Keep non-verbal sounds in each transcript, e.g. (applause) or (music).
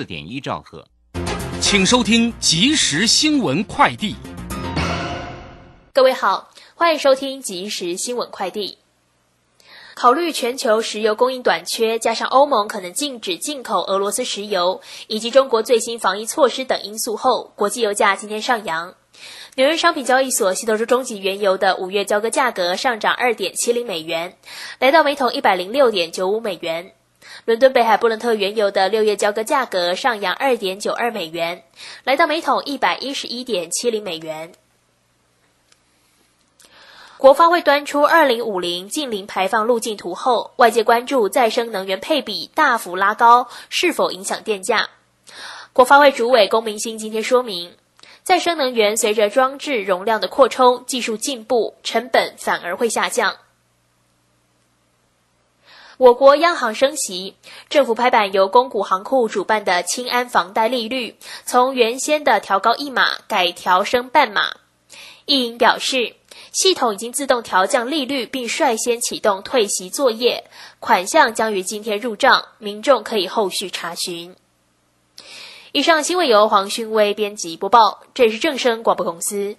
四点一兆赫。请收听即时新闻快递。各位好，欢迎收听即时新闻快递。考虑全球石油供应短缺，加上欧盟可能禁止进口俄罗斯石油，以及中国最新防疫措施等因素后，国际油价今天上扬。纽约商品交易所西德州中级原油的五月交割价格上涨二点七零美元，来到每桶一百零六点九五美元。伦敦北海布伦特原油的六月交割价格上扬二点九二美元，来到每桶一百一十一点七零美元。国发会端出二零五零近零排放路径图后，外界关注再生能源配比大幅拉高是否影响电价。国发会主委龚明鑫今天说明，再生能源随着装置容量的扩充、技术进步，成本反而会下降。我国央行升息，政府拍板由公股行库主办的清安房贷利率，从原先的调高一码改调升半码。易银表示，系统已经自动调降利率，并率先启动退息作业，款项将于今天入账，民众可以后续查询。以上新闻由黄勋威编辑播报，这里是正声广播公司。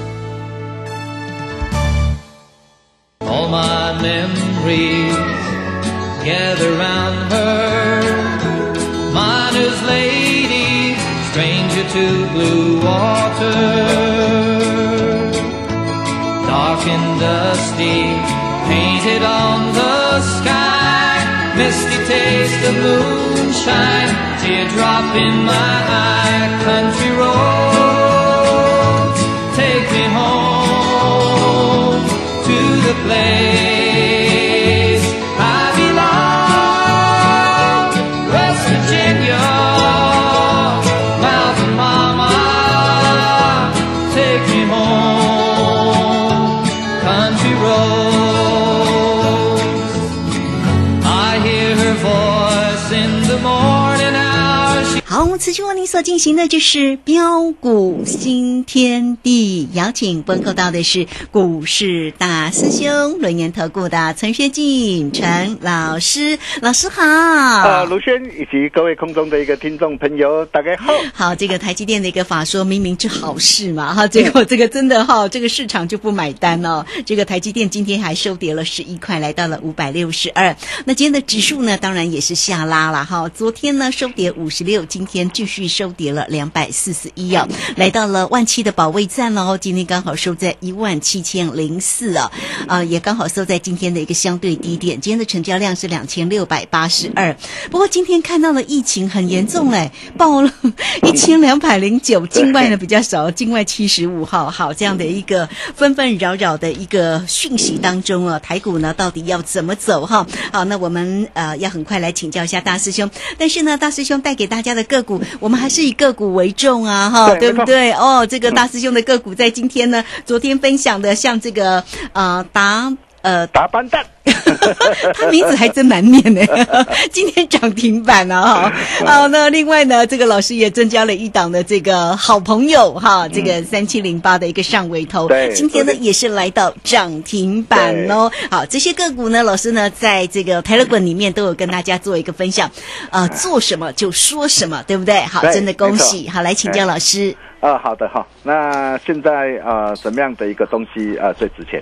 My memories gather round her. Miner's lady, stranger to blue water. Dark and dusty, painted on the sky. Misty taste of moonshine, teardrop in my eye. Country roads, take me home the place 此时为您所进行的就是标股新天地，邀请问候到的是股市大师兄轮研投顾的陈学进陈老师，老师好。啊，卢轩以及各位空中的一个听众朋友，大家好。好，这个台积电的一个法说明明是好事嘛，哈，结果这个真的哈，这个市场就不买单哦。这个台积电今天还收跌了十一块，来到了五百六十二。那今天的指数呢，当然也是下拉了哈。昨天呢收跌五十六，今天继续收跌了两百四十一哦，来到了万七的保卫战喽。今天刚好收在一万七千零四啊，啊，也刚好收在今天的一个相对低点。今天的成交量是两千六百八十二，不过今天看到了疫情很严重嘞，爆了 (laughs) 一千两百零九，境外呢 (laughs) 比较少，境外七十五号，好这样的一个纷纷扰扰的一个讯息当中啊，台股呢到底要怎么走哈？好，那我们呃要很快来请教一下大师兄，但是呢，大师兄带给大家的个股，我们还是以个股为重啊，哈，对对不对？哦，这个大师兄的个股在今天呢，昨天分享的像这个呃达呃打班蛋，(laughs) 他名字还真难念呢，(laughs) 今天涨停板了哈。好，那另外呢，这个老师也增加了一档的这个好朋友哈，这个三七零八的一个上尾头，对今天呢也是来到涨停板哦。好，这些个股呢，老师呢在这个 Telegram 里面都有跟大家做一个分享，呃，做什么就说什么，对不对？好，真的恭喜。好，来请教老师。啊，好的哈。那现在呃，什么样的一个东西呃最值钱？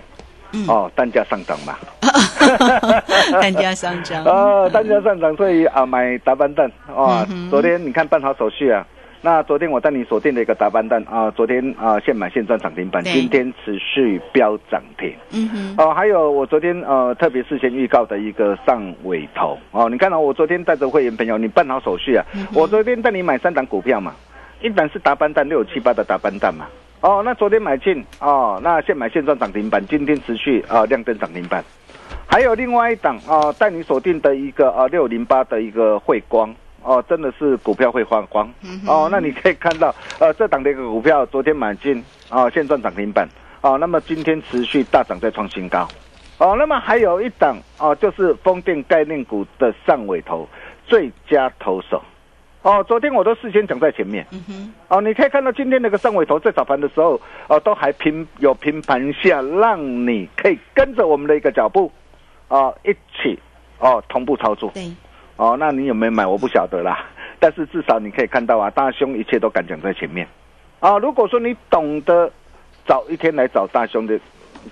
嗯。哦，单价上涨嘛。(laughs) 单价上涨。啊，(laughs) 单价上涨，所以啊，买达班蛋。啊。昨天你看办好手续啊，那昨天我带你锁定了一个达班蛋啊，昨天啊现买现赚涨停板，今天持续飙涨停。嗯哼，哦，还有我昨天呃特别事先预告的一个上尾头。哦，你看到、我昨天带着会员朋友，你办好手续啊，我昨天带你买三档股票嘛，一档是达班蛋六七八的达班蛋嘛，哦，那昨天买进哦，那现买现赚涨停板，今天持续啊、呃亮灯涨停板，还有另外一档啊，带、你锁定的一个啊六零八的一个汇光。哦，真的是股票会发光、哦。那你可以看到，呃，这档的一个股票昨天买进，哦，现赚涨停板，哦，那么今天持续大涨，再创新高，哦，那么还有一档哦，就是风电概念股的上尾头最佳投手，哦，昨天我都事先讲在前面，嗯哼，哦，你可以看到今天那个上尾头在早盘的时候，哦，都还平有平盘下，让你可以跟着我们的一个脚步，哦，一起哦同步操作。对，哦，那你有没有买？我不晓得啦。但是至少你可以看到啊，大兄一切都敢讲在前面。啊，如果说你懂得早一天来找大兄的，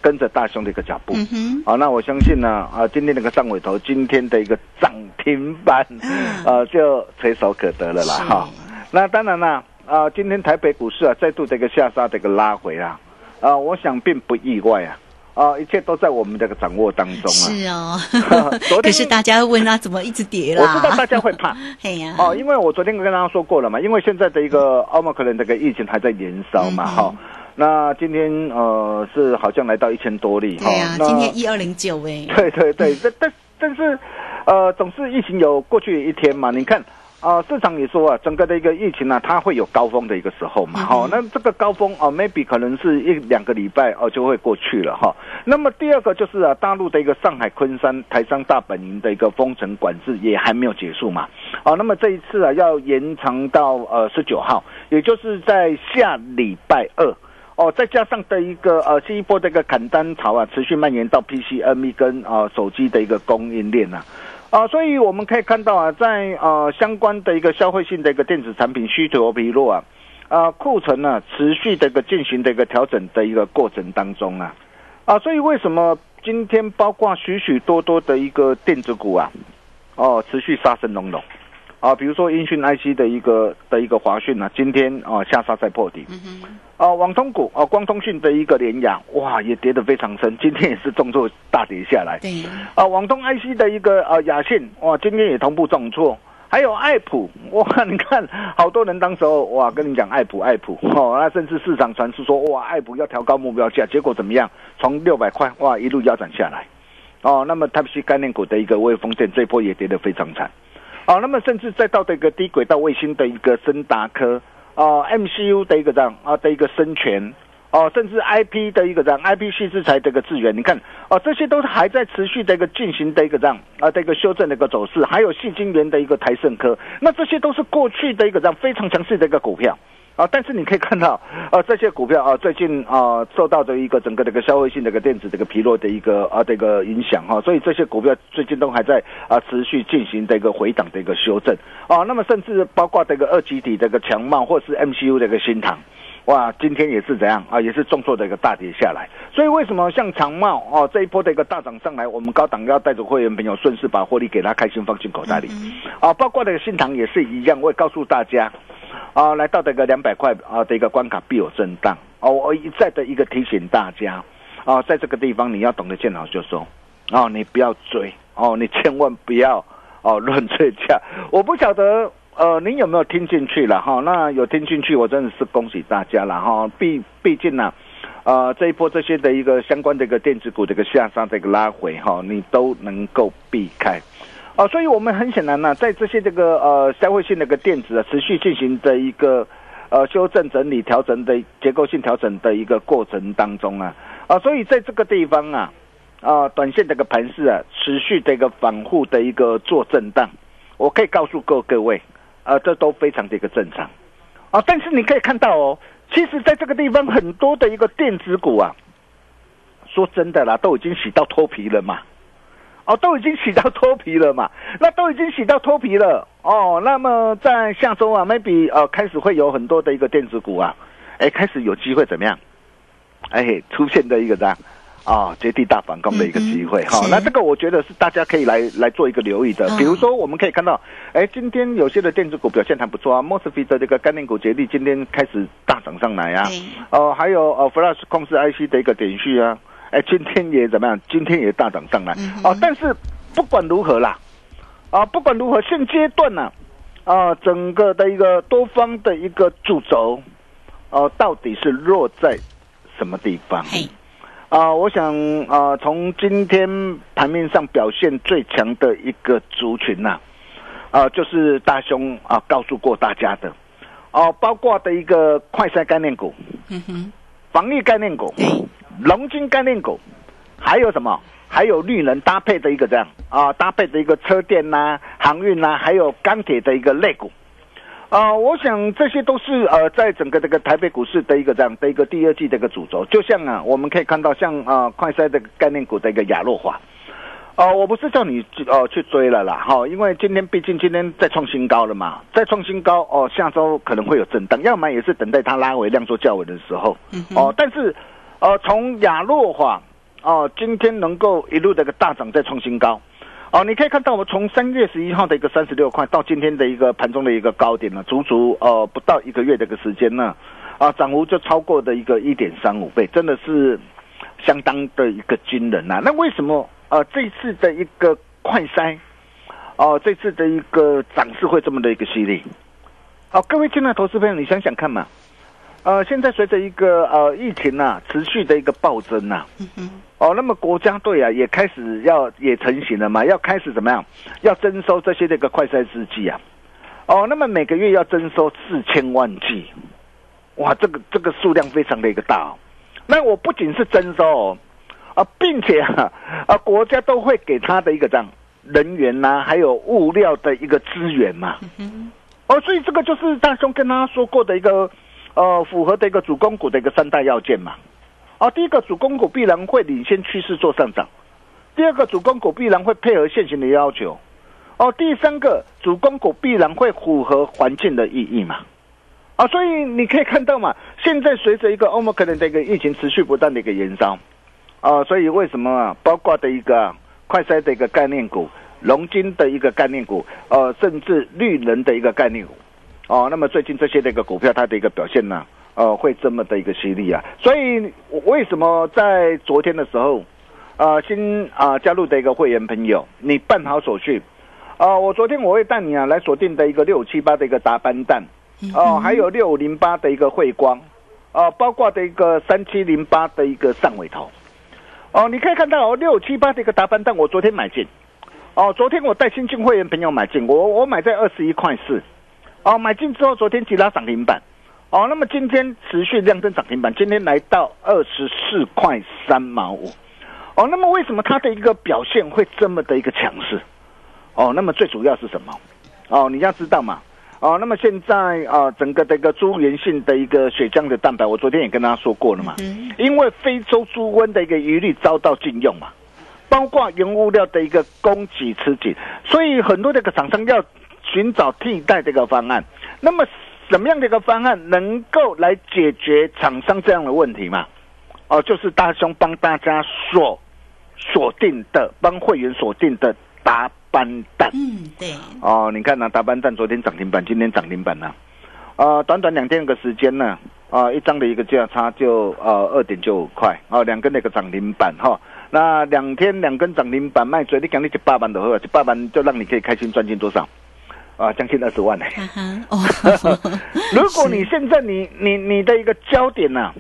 跟着大兄的一个脚步，嗯哼，啊，那我相信呢，啊，今天那个上尾头，今天的一个涨停板，呃，就垂手可得了啦，是。哈。那当然啦，啊，今天台北股市啊，再度的一个下杀的一个拉回啊，啊，我想并不意外啊，啊，一切都在我们这个掌握当中啊。是哦。(laughs) 可是大家问啊，怎么一直跌啦？我知道大家会怕，(laughs) 嘿呀，哦，因为我昨天跟大家说过了嘛，因为现在的一个奥密克戎这个疫情还在延烧嘛，嗯哈、那今天呃是好像来到一千多例，哈、对呀，今天一二零九哎，(laughs) 对对对，但但但是呃，总是疫情有过去一天嘛，你看。啊、市场也说啊，整个的一个疫情呢、它会有高峰的一个时候嘛，哈、那这个高峰哦、m a y b e 可能是一两个礼拜哦、就会过去了哈、那么第二个就是啊，大陆的一个上海昆山台商大本营的一个封城管制也还没有结束嘛，哦，那么这一次啊要延长到呃十九号，也就是在下礼拜二。哦，再加上的一个呃新一波的一个砍单潮啊，持续蔓延到 PCME 跟呃手机的一个供应链呐、啊，所以我们可以看到啊，在呃相关的一个消费性的一个电子产品需求疲弱啊，啊库存呢、持续的一个进行的一个调整的一个过程当中啊，啊，所以为什么今天包括许许多多的一个电子股啊，哦持续杀声隆隆。啊，比如说音讯 IC 的一个的一个华讯啊，今天啊下杀在破底，嗯，啊，网通股啊，光通讯的一个联雅，哇，也跌得非常深，今天也是重挫大跌下来。对，啊，网通 IC 的一个啊雅信，哇，今天也同步重挫。还有爱普，哇，(laughs) 你看好多人当时候哇，跟你讲爱普爱普哦，那甚至市场传出说哇，爱普要调高目标价，结果怎么样？从六百块哇一路腰斩下来。哦，那么 Type C 概念股的一个微风电这波也跌得非常惨。哦，那么甚至再到这个低轨道卫星的一个森达科，哦，MCU 的一个这样啊的一个森泉，哦，甚至 IP 的一个这样 IP 系制裁的一个资源，你看哦，这些都是还在持续的一个进行的一个这样啊的一个修正的一个走势，还有细晶圆的一个台盛科，那这些都是过去的一个这样非常强势的一个股票。啊，但是你可以看到，呃，这些股票啊，最近啊，受到的一个整个这个消费性的一个电子这个疲弱的一个啊这个影响哈、所以这些股票最近都还在啊持续进行的一个回档的一个修正啊，那么甚至包括这个二级体这个强茂或是 MCU 的一个新塘。哇，今天也是怎样啊？也是重挫的一个大跌下来。所以为什么像长茂哦这一波的一个大涨上来，我们高档要带着会员朋友顺势把获利给他开心放进口袋里。啊，包括那个新塘也是一样，我也告诉大家，啊，来到这个两百块啊的一个关卡必有震荡。哦，我一再的一个提醒大家，啊，在这个地方你要懂得见好就收，哦，你不要追，哦，你千万不要哦 (laughs) 乱追价。我不晓得。呃，您有没有听进去了哈？那有听进去，我真的是恭喜大家了哈。毕毕竟呢、呃，这一波这些的一个相关的一个电子股的一个下杀的一个拉回哈，你都能够避开。啊、所以我们很显然呢、在这些这个呃消费性的一个电子啊，持续进行的一个呃修正整理调整的结构性调整的一个过程当中啊，啊、所以在这个地方啊，啊、短线的一个盘势啊，持续的一个反复的一个做震荡，我可以告诉各各位，啊，这都非常的一个正常。啊，但是你可以看到哦，其实在这个地方很多的一个电子股啊，说真的啦，都已经洗到脱皮了嘛。哦，都已经洗到脱皮了嘛，(laughs) 那都已经洗到脱皮了哦。那么在下周啊，maybe 呃开始会有很多的一个电子股啊，哎，开始有机会怎么样？哎，出现的一个这样啊绝地大反攻的一个机会哈、那这个我觉得是大家可以来来做一个留意的。嗯比如说，我们可以看到，哎，今天有些的电子股表现还不错啊 m o s f e t 的这个概念股绝地今天开始大涨上来啊。对哦，还有呃 Flash 控制 IC 的一个点序啊，哎，今天也怎么样？今天也大涨上来。哦，但是不管如何啦，啊，不管如何，现阶段呢、啊，整个的一个多方的一个主轴，呃，到底是落在什么地方？嘿，啊，我想啊，从今天盘面上表现最强的一个族群呐、啊，就是大兄啊告诉过大家的，哦、包括的一个快筛概念股、嗯哼，防疫概念股、对，龙金概念股，还有什么？还有绿能搭配的一个这样啊，搭配的一个车电呐、航运呐、还有钢铁的一个类股。啊、我想这些都是呃，在整个这个台北股市的一个这样的一个第二季的一个主轴，就像啊，我们可以看到像啊、快筛的概念股的一个亚诺化，哦、我不是叫你哦、去追了啦，哈、因为今天毕竟今天再创新高了嘛，再创新高哦，下周可能会有震荡，要么也是等待它拉回量缩较稳的时候，哦，但是呃，从亚诺华哦，今天能够一路的一个大涨再创新高。哦，你可以看到我们从三月十一号的一个三十六块到今天的一个盘中的一个高点呢，足足呃不到一个月的一个时间呢，啊，涨幅就超过的一个一点三五倍，真的是相当的一个惊人呐、那为什么呃这次的一个快筛，哦、这次的一个涨势会这么的一个犀利？好、各位亲爱的投资朋友，你想想看嘛，呃，现在随着一个呃疫情呐、持续的一个暴增呐、嗯，哦，那么国家队啊也开始要也成型了嘛，要开始怎么样？要征收这些这个快筛试剂啊。哦，那么每个月要征收四千万剂，哇，这个这个数量非常的一个大哦。那我不仅是征收哦，啊，并且啊 (laughs) 啊，国家都会给他的一个这样人员呐、还有物料的一个资源嘛。哦，所以这个就是大兄跟他说过的一个呃符合的一个主攻股的一个三大要件嘛。哦，第一个主攻股必然会领先趋势做上涨，第二个主攻股必然会配合现行的要求，哦，第三个主攻股必然会符合环境的意义嘛。啊，所以你可以看到嘛，现在随着一个欧盟可能的一个疫情持续不断的一个延烧，啊，所以为什么啊，包括的一个快筛的一个概念股、龙金的一个概念股，呃，甚至绿能的一个概念股，哦，那么最近这些的一个股票它的一个表现呢，呃，会这么的一个犀利啊，所以我为什么在昨天的时候，呃，新啊、加入的一个会员朋友，你办好手续，呃、我昨天我会带你啊来锁定的一个六七八的一个达班蛋，哦、还有六五零八的一个汇光，哦、包括的一个三七零八的一个上尾头，哦，你可以看到哦，六七八的一个达班蛋，我昨天买进，哦，昨天我带新进会员朋友买进，我我买在二十一块四，哦，买进之后昨天急拉涨停板，哦，那么今天持续亮灯涨停板，今天来到二十四块三毛五，哦，那么为什么它的一个表现会这么的一个强势？哦，那么最主要是什么？哦，你要知道嘛。哦，那么现在啊、整个的一个猪源性的一个血浆的蛋白，我昨天也跟大家说过了嘛，嗯因为非洲猪瘟的一个疑虑遭到禁用嘛，包括原物料的一个供给吃紧，所以很多这个厂商要寻找替代这个方案。那么什么样的一个方案能够来解决厂商这样的问题嘛？哦，就是大兄帮大家锁锁定的，帮会员锁定的达班蛋。嗯，对，哦，你看呢、大班蛋昨天涨停板，今天涨停板呢、呃，短短两天的时间呢，啊、一张的一个价差就呃二点九五块，哦，两根那个涨停板哈、那两天两根涨停板卖嘴，你讲你一百万的话，一百万就让你可以开心赚进多少？啊，将近二十万呢、(laughs) 如果你现在你你你的一个焦点呢、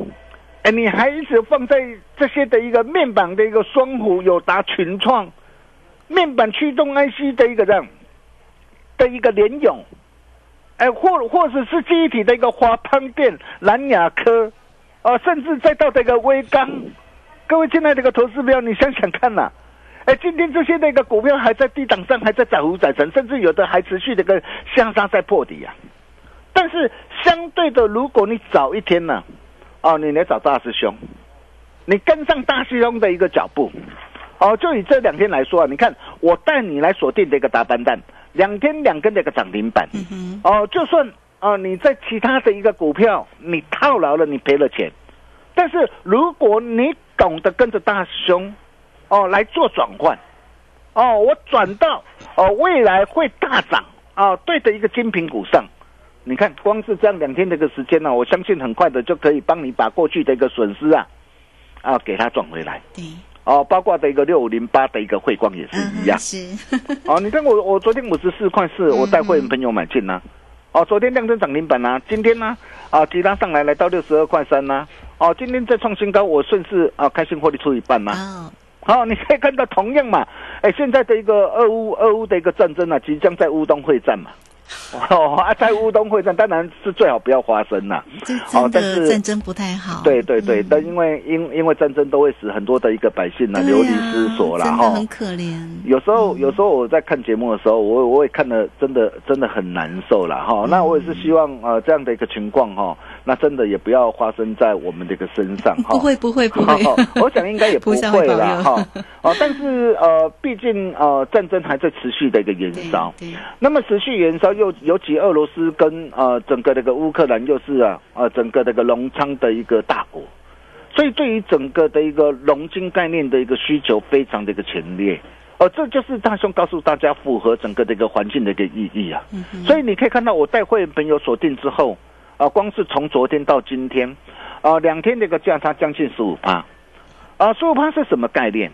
哎，你还一直放在这些的一个面板的一个双虎、友达、群创、面板驱动 IC 的一个这样的一个联咏，哎，或或者是记忆体的一个华邦电、蓝雅科，啊，甚至再到这个微刚，各位亲爱的一个投资标，你想想看呐、哎，今天这些那个股票还在低档上，还在载浮载沉，甚至有的还持续的跟向上在破底啊。但是相对的，如果你早一天呢、哦，你来找大师兄，你跟上大师兄的一个脚步，哦，就以这两天来说啊，你看我带你来锁定的一个大班蛋，两天两根的一个涨停板，嗯哦，就算哦你在其他的一个股票你套牢了，你赔了钱，但是如果你懂得跟着大师兄哦来做转换哦，我转到哦未来会大涨啊，对的一个精品股上。你看，光是这样两天的一个时间呢、我相信很快的就可以帮你把过去的一个损失啊，啊，给它赚回来。对，哦，包括的一个六五零八的一个汇光也是一样嗯。是，哦，你看我我昨天五十四块四，我带会员朋友买进呢、哦，昨天量增涨停板啊，今天呢啊，急拉上来来到六十二块三呢。哦，今天再创新高，我顺势啊开心获利出一半嘛。哦，好、(laughs) 你可以看到同样嘛，哎，现在的一个俄乌俄乌的一个战争啊，即将在乌东会战嘛。(laughs) 哦啊，在乌东会战当然是最好不要发生啦。哦但是的战争不太好。对对对，嗯但因为因因为战争都会使很多的一个百姓呢、流离失所啦哈。对啊真的很可怜。有时候，有时候我在看节目的时候，我我也看的真的真的很难受了哈。那我也是希望呃这样的一个情况哈，那真的也不要发生在我们这个身上 (laughs) 哈。不会不会 (laughs) 不会，我想应该也不会会啦哈。(laughs) 哦，但是呃，毕竟呃战争还在持续的一个延烧。那么持续延烧，又尤其俄罗斯跟呃整个这个乌克兰又是啊呃整个这个农仓的一个大国，所以对于整个的一个农金概念的一个需求非常的一个强烈。哦，这就是大兄告诉大家符合整个的一个环境的一个意义啊。嗯所以你可以看到我带会员朋友锁定之后，啊，光是从昨天到今天，啊，两天的一个价差将近十五趴，啊，十五趴是什么概念？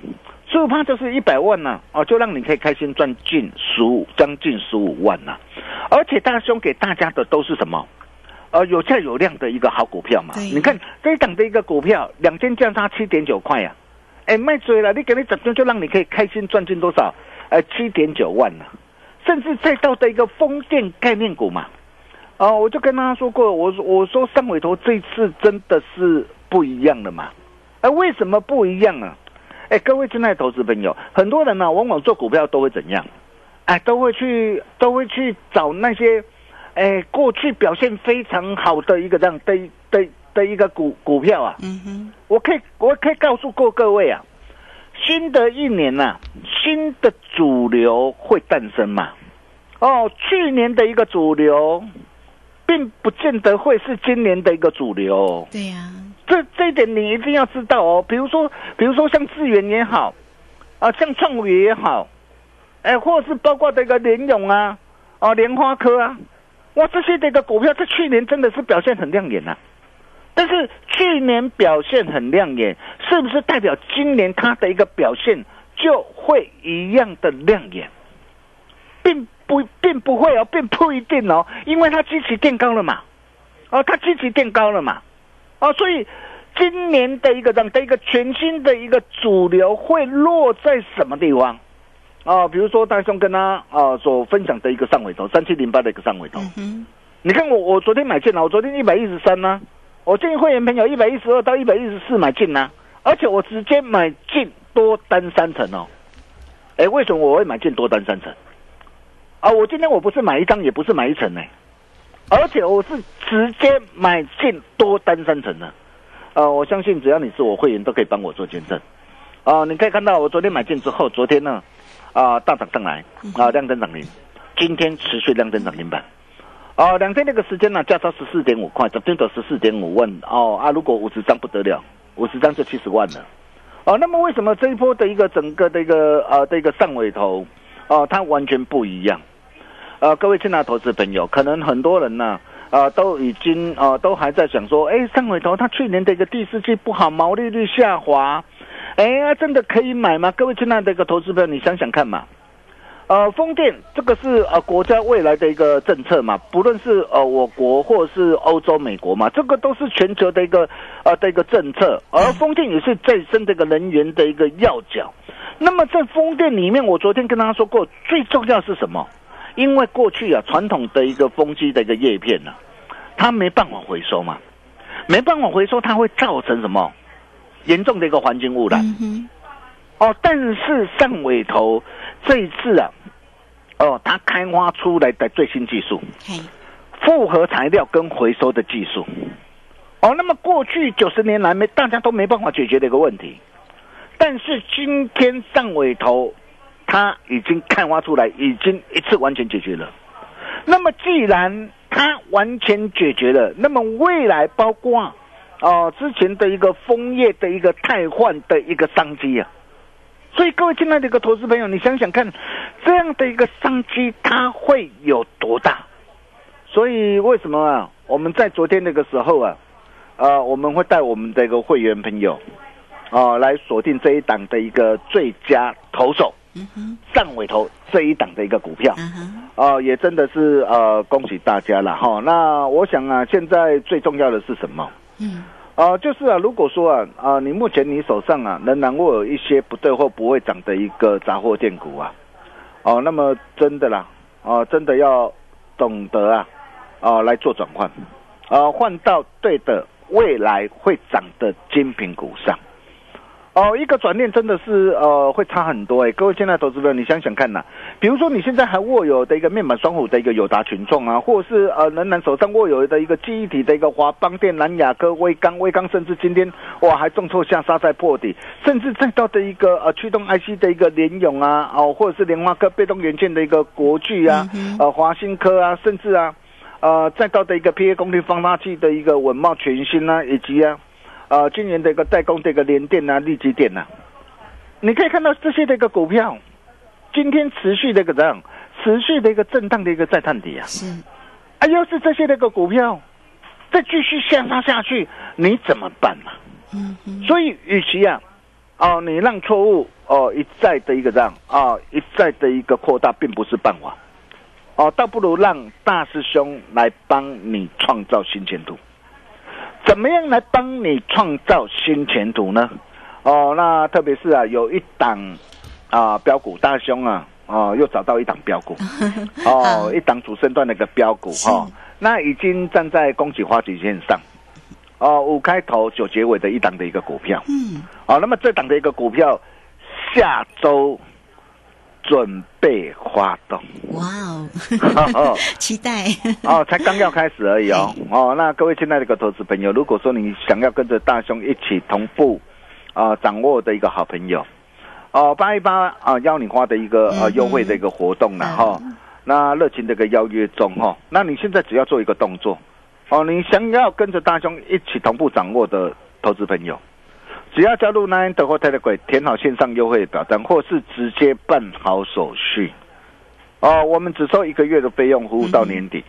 十五趴就是一百万呐、啊，就让你可以开心赚近十五，将近十五万呐、而且大兄给大家的都是什么？呃，有价有量的一个好股票嘛。你看这一档的一个股票，两天价差七点九块呀、哎，卖追了，你给你整天就让你可以开心赚进多少？呃，七点九万呐、甚至再到的一个风电概念股嘛。哦，我就跟他说过，我说我说上尾头这次真的是不一样的嘛。哎、为什么不一样啊？哎，各位亲爱的投资朋友，很多人呢、往往做股票都会怎样？哎，都会去都会去找那些，哎，过去表现非常好的一个这样的的的一个股股票啊。嗯哼，我可以我可以告诉过各位啊，新的一年呐、新的主流会诞生嘛。哦，去年的一个主流，并不见得会是今年的一个主流。对呀，这这一点你一定要知道哦。比如说，比如说像智源也好，啊，像创维也好，哎，或者是包括这个联咏啊，啊，莲花科啊，哇，这些的一个股票在去年真的是表现很亮眼呐、啊但是去年表现很亮眼，是不是代表今年它的一个表现就会一样的亮眼？并不，并不会哦，并不一定哦，因为它基期垫高了嘛，哦，它基期垫高了嘛，哦，所以今年的一个这样的一个全新的一个主流会落在什么地方？哦，比如说大兄跟他啊所分享的一个上尾头，三七零八的一个上尾头，嗯哼，你看我我昨天买进了，我昨天一百一十三呢，我建议会员朋友一百一十二到一百一十四买进呢，而且我直接买进多单三成哦。哎，为什么我会买进多单三成？啊，我今天我不是买一张，也不是买一层呢，而且我是直接买进多单三层的。呃，我相信只要你是我会员，都可以帮我做见证。啊、你可以看到我昨天买进之后，昨天呢，啊、大涨上来，啊、亮灯涨停，今天持续量增涨停板。哦，两天那个时间呢，价差十四点五块，昨天的十四点五万哦啊，如果五十张不得了，五十张就七十万了。哦，那么为什么这一波的一个整个的一个呃的一个上尾头，哦，它完全不一样？呃，各位亲爱投资朋友，可能很多人呢，呃，都已经呃都还在想说，哎，上尾头他去年的一个第四季不好，毛利率下滑，哎呀，真的可以买吗？各位亲爱的一个投资朋友，你想想看嘛。呃，风电这个是呃国家未来的一个政策嘛，不论是呃我国或是欧洲、美国嘛，这个都是全球的一个呃的一个政策，而风电也是再生这个能源的一个要角。那么在风电里面，我昨天跟大家说过，最重要是什么？因为过去啊，传统的一个风机的一个叶片呢、它没办法回收嘛，没办法回收，它会造成什么？严重的一个环境污染。嗯，哦，但是上尾头这一次啊，哦，它开发出来的最新技术，嘿，复合材料跟回收的技术。哦，那么过去九十年来没大家都没办法解决的一个问题，但是今天上尾头他已经开发出来，已经一次完全解决了。那么既然它完全解决了，那么未来包括哦、之前的一个枫叶的一个汰换的一个商机啊。所以各位亲爱的一个投资朋友，你想想看，这样的一个商机它会有多大？所以为什么啊？我们在昨天那个时候啊，呃，我们会带我们的一个会员朋友啊、来锁定这一档的一个最佳投手，上尾头这一档的一个股票。啊也真的是呃，恭喜大家了哈。那我想啊，现在最重要的是什么？嗯，啊，就是啊，如果说啊啊，你目前你手上啊仍然握有一些不对或不会涨的一个杂货店股啊，哦，那么真的啦，哦、真的要懂得啊，啊来做转换，啊换到对的未来会涨的精品股上。哦，一个转念真的是呃会差很多哎，各位现在投资人，你想想看呐、比如说你现在还握有的一个面板双虎的一个友达群众啊，或者是呃仍然手上握有的一个记忆体的一个华邦电、南亚科、威刚、威刚，甚至今天哇还重挫下杀在破底，甚至再到的一个呃驱动 IC 的一个联咏啊，哦或者是联发科被动元件的一个国巨啊，呃华新科啊，甚至啊呃再到的一个 PA 功率放大器的一个稳茂全新啊，以及啊。呃，今年的一个代工的一个联电啊、立积电啊，你可以看到这些的一个股票，今天持续的一个怎样，持续的一个震荡的一个再探底啊，是，啊，要是这些的一个股票再继续下杀下去，你怎么办嘛、嗯哼，所以，与其啊，哦，你让错误哦一再的一个这样啊、一再的一个扩大，并不是办法。哦，倒不如让大师兄来帮你创造新前途。怎么样来帮你创造新前途呢？哦，那特别是啊，有一档啊标股，大师兄啊，哦，又找到一档标股，(laughs) 哦，一档主升段的一个标股哈、哦，那已经站在恭喜花旗线上。哦，五开头九结尾的一档的一个股票，嗯，哦，那么这档的一个股票下周准备发动，哇哦，哦 (laughs) 期待，哦，才刚要开始而已哦。哦，那各位亲爱的一个投资朋友，如果说你想要跟着大兄一起同步啊、掌握的一个好朋友，哦，八一八啊邀你花的一个呃嗯优惠的一个活动了哈、那热情的一个邀约中哈、那你现在只要做一个动作，哦，你想要跟着大兄一起同步掌握的投资朋友。只要加入 Nine 的或 Telegram，填好线上优惠表单，或是直接办好手续，哦，我们只收一个月的费用，服务到年底，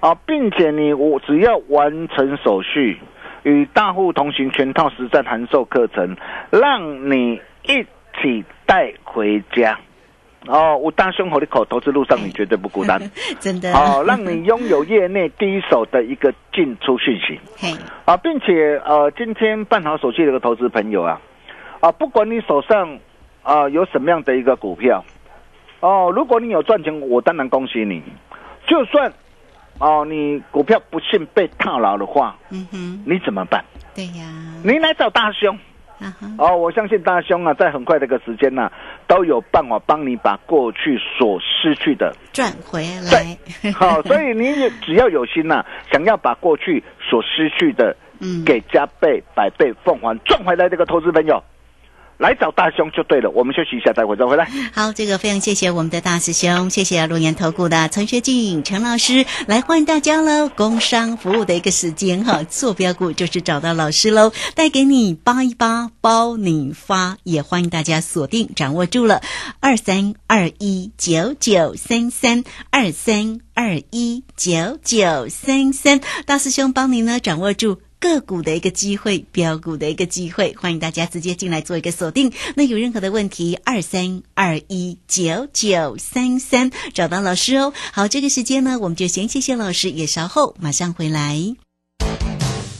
啊，并且你我只要完成手续，与大户同行全套实战函授课程，让你一起带回家。哦，我大胸口的口，投资路上你绝对不孤单。(laughs) 真的，哦，让你拥有业内第一手的一个进出讯息。嘿，啊，并且呃，今天办好手续的一个投资朋友啊，啊，不管你手上啊有什么样的一个股票，哦，如果你有赚钱，我当然恭喜你。就算哦，你股票不幸被套牢的话，嗯哼，你怎么办？对呀，你来找大兄哦，我相信大兄啊，在很快的一个时间呢、都有办法帮你把过去所失去的赚回来，好，所以你也只要有心呐、想要把过去所失去的，嗯。给加倍、百倍奉还赚回来，这个投资朋友，来找大兄就对了。我们休息一下，待会再回来。好，这个非常谢谢我们的大师兄，谢谢龙岩投顾的陈学进陈老师来欢迎大家喽！工商服务的一个时间哈，坐标股就是找到老师喽，带给你八一八包你发，也欢迎大家锁定掌握住了二三二一九九三三二三二一九九三三，大师兄帮您呢掌握住。个股的一个机会，标股的一个机会，欢迎大家直接进来做一个锁定。那有任何的问题，二三二一九九三三找到老师哦。好，这个时间呢，我们就先谢谢老师，也稍后马上回来。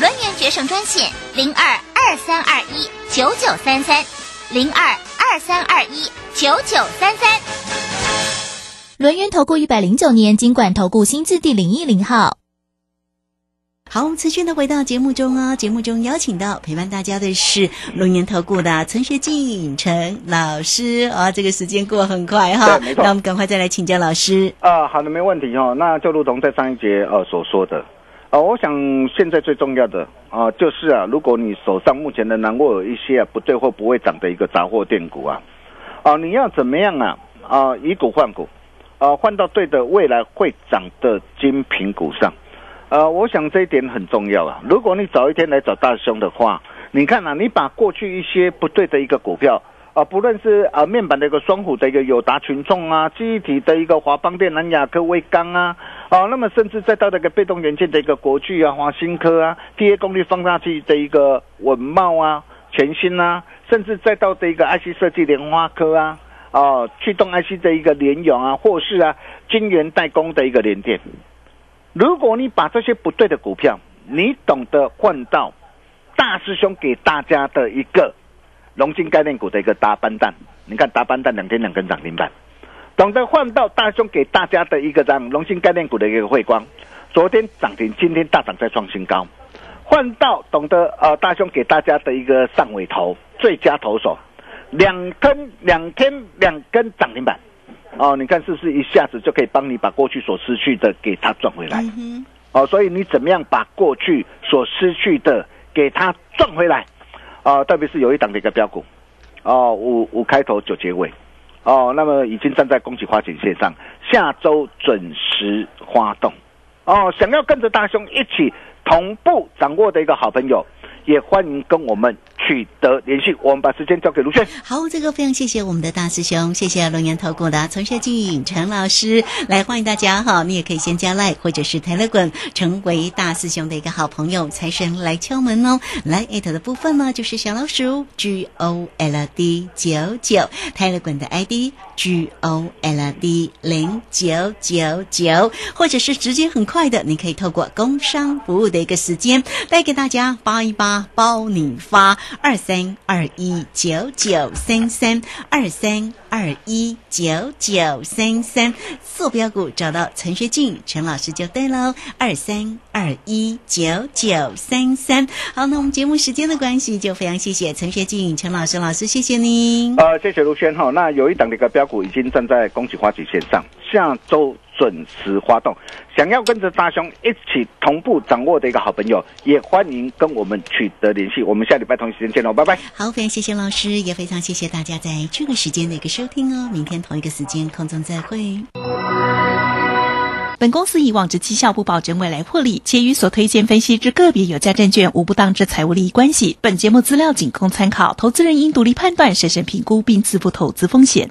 轮源决胜专线零二二三二一九九三三零二二三二一九九三三。轮源投顾一百零九年金管投顾新字第零一零号。好，我们持续的回到节目中哦。节目中邀请到陪伴大家的是龙岩投顾的陈学进陈老师啊。这个时间过很快哈，那我们赶快再来请教老师。啊，好的，没问题哦。那就如同在上一节呃所说的，呃，我想现在最重要的啊、就是啊，如果你手上目前仍然握有一些啊不对或不会涨的一个杂货店股啊，啊、你要怎么样啊啊、以股换股，啊、换到对的未来会涨的精品股上。呃，我想这一点很重要啊。如果你早一天来找大兄的话，你看啊，你把过去一些不对的一个股票啊，不论是啊面板的一个双虎的一个友达群众啊，记忆体的一个华邦电、南亚科、威刚啊，啊、那么甚至再到那个被动元件的一个国巨啊、华新科啊、低功率放大器的一个稳茂啊、全新啊，甚至再到的一个 IC 设计莲花科啊，哦、驱动 IC 的一个联咏啊，或是啊晶圆代工的一个联电。如果你把这些不对的股票，你懂得换到大师兄给大家的一个龙金概念股的一个大班蛋，你看大班蛋两天两根涨停板，懂得换到大兄给大家的一个让龙金概念股的一个汇光，昨天涨停，今天大涨再创新高，换到懂得呃大兄给大家的一个上尾头最佳投手，两根两天两根涨停板。哦，你看是不是一下子就可以帮你把过去所失去的给它赚回来？嗯哦，所以你怎么样把过去所失去的给它赚回来？啊，特别是有一档的一个标股，哦，五五开头九结尾，哦，那么已经站在恭喜花锦线上，下周准时发动。哦，想要跟着大兄一起同步掌握的一个好朋友，也欢迎跟我们取得联系。我们把时间交给卢轩。好，这个非常谢谢我们的大师兄，谢谢龙岩投顾的陈学进陈老师，来欢迎大家哈，你也可以先加赖或者是 Telegram，，成为大师兄的一个好朋友，财神来敲门哦。来艾特的部分呢，就是小老鼠 G O L D 九九，台乐滚的 ID G O L D 零九九九，或者是直接很快的，你可以透过工商服务的一个时间，带给大家八一八包你发二三二一九九三三二三二一九九三三，坐标股找到陈学进陈老师就对喽，二三二一九九三三。好，那我们节目时间的关系，就非常谢谢陈学进陈老师老师，谢谢您。呃，谢谢卢轩哈。那有一档的一个标股已经站在恭喜花旗线上，下周准时发动。想要跟着大兄一起同步掌握的一个好朋友，也欢迎跟我们取得联系。我们下礼拜同一时间见喽，拜拜。好，非常谢谢老师，也非常谢谢大家在这个时间的一个收听哦。明天同一个时间空中再会。本公司以往之绩效不保证未来获利，且与所推荐分析之个别有价证券无不当之财务利益关系。本节目资料仅供参考，投资人应独立判断、审慎评估并自负投资风险。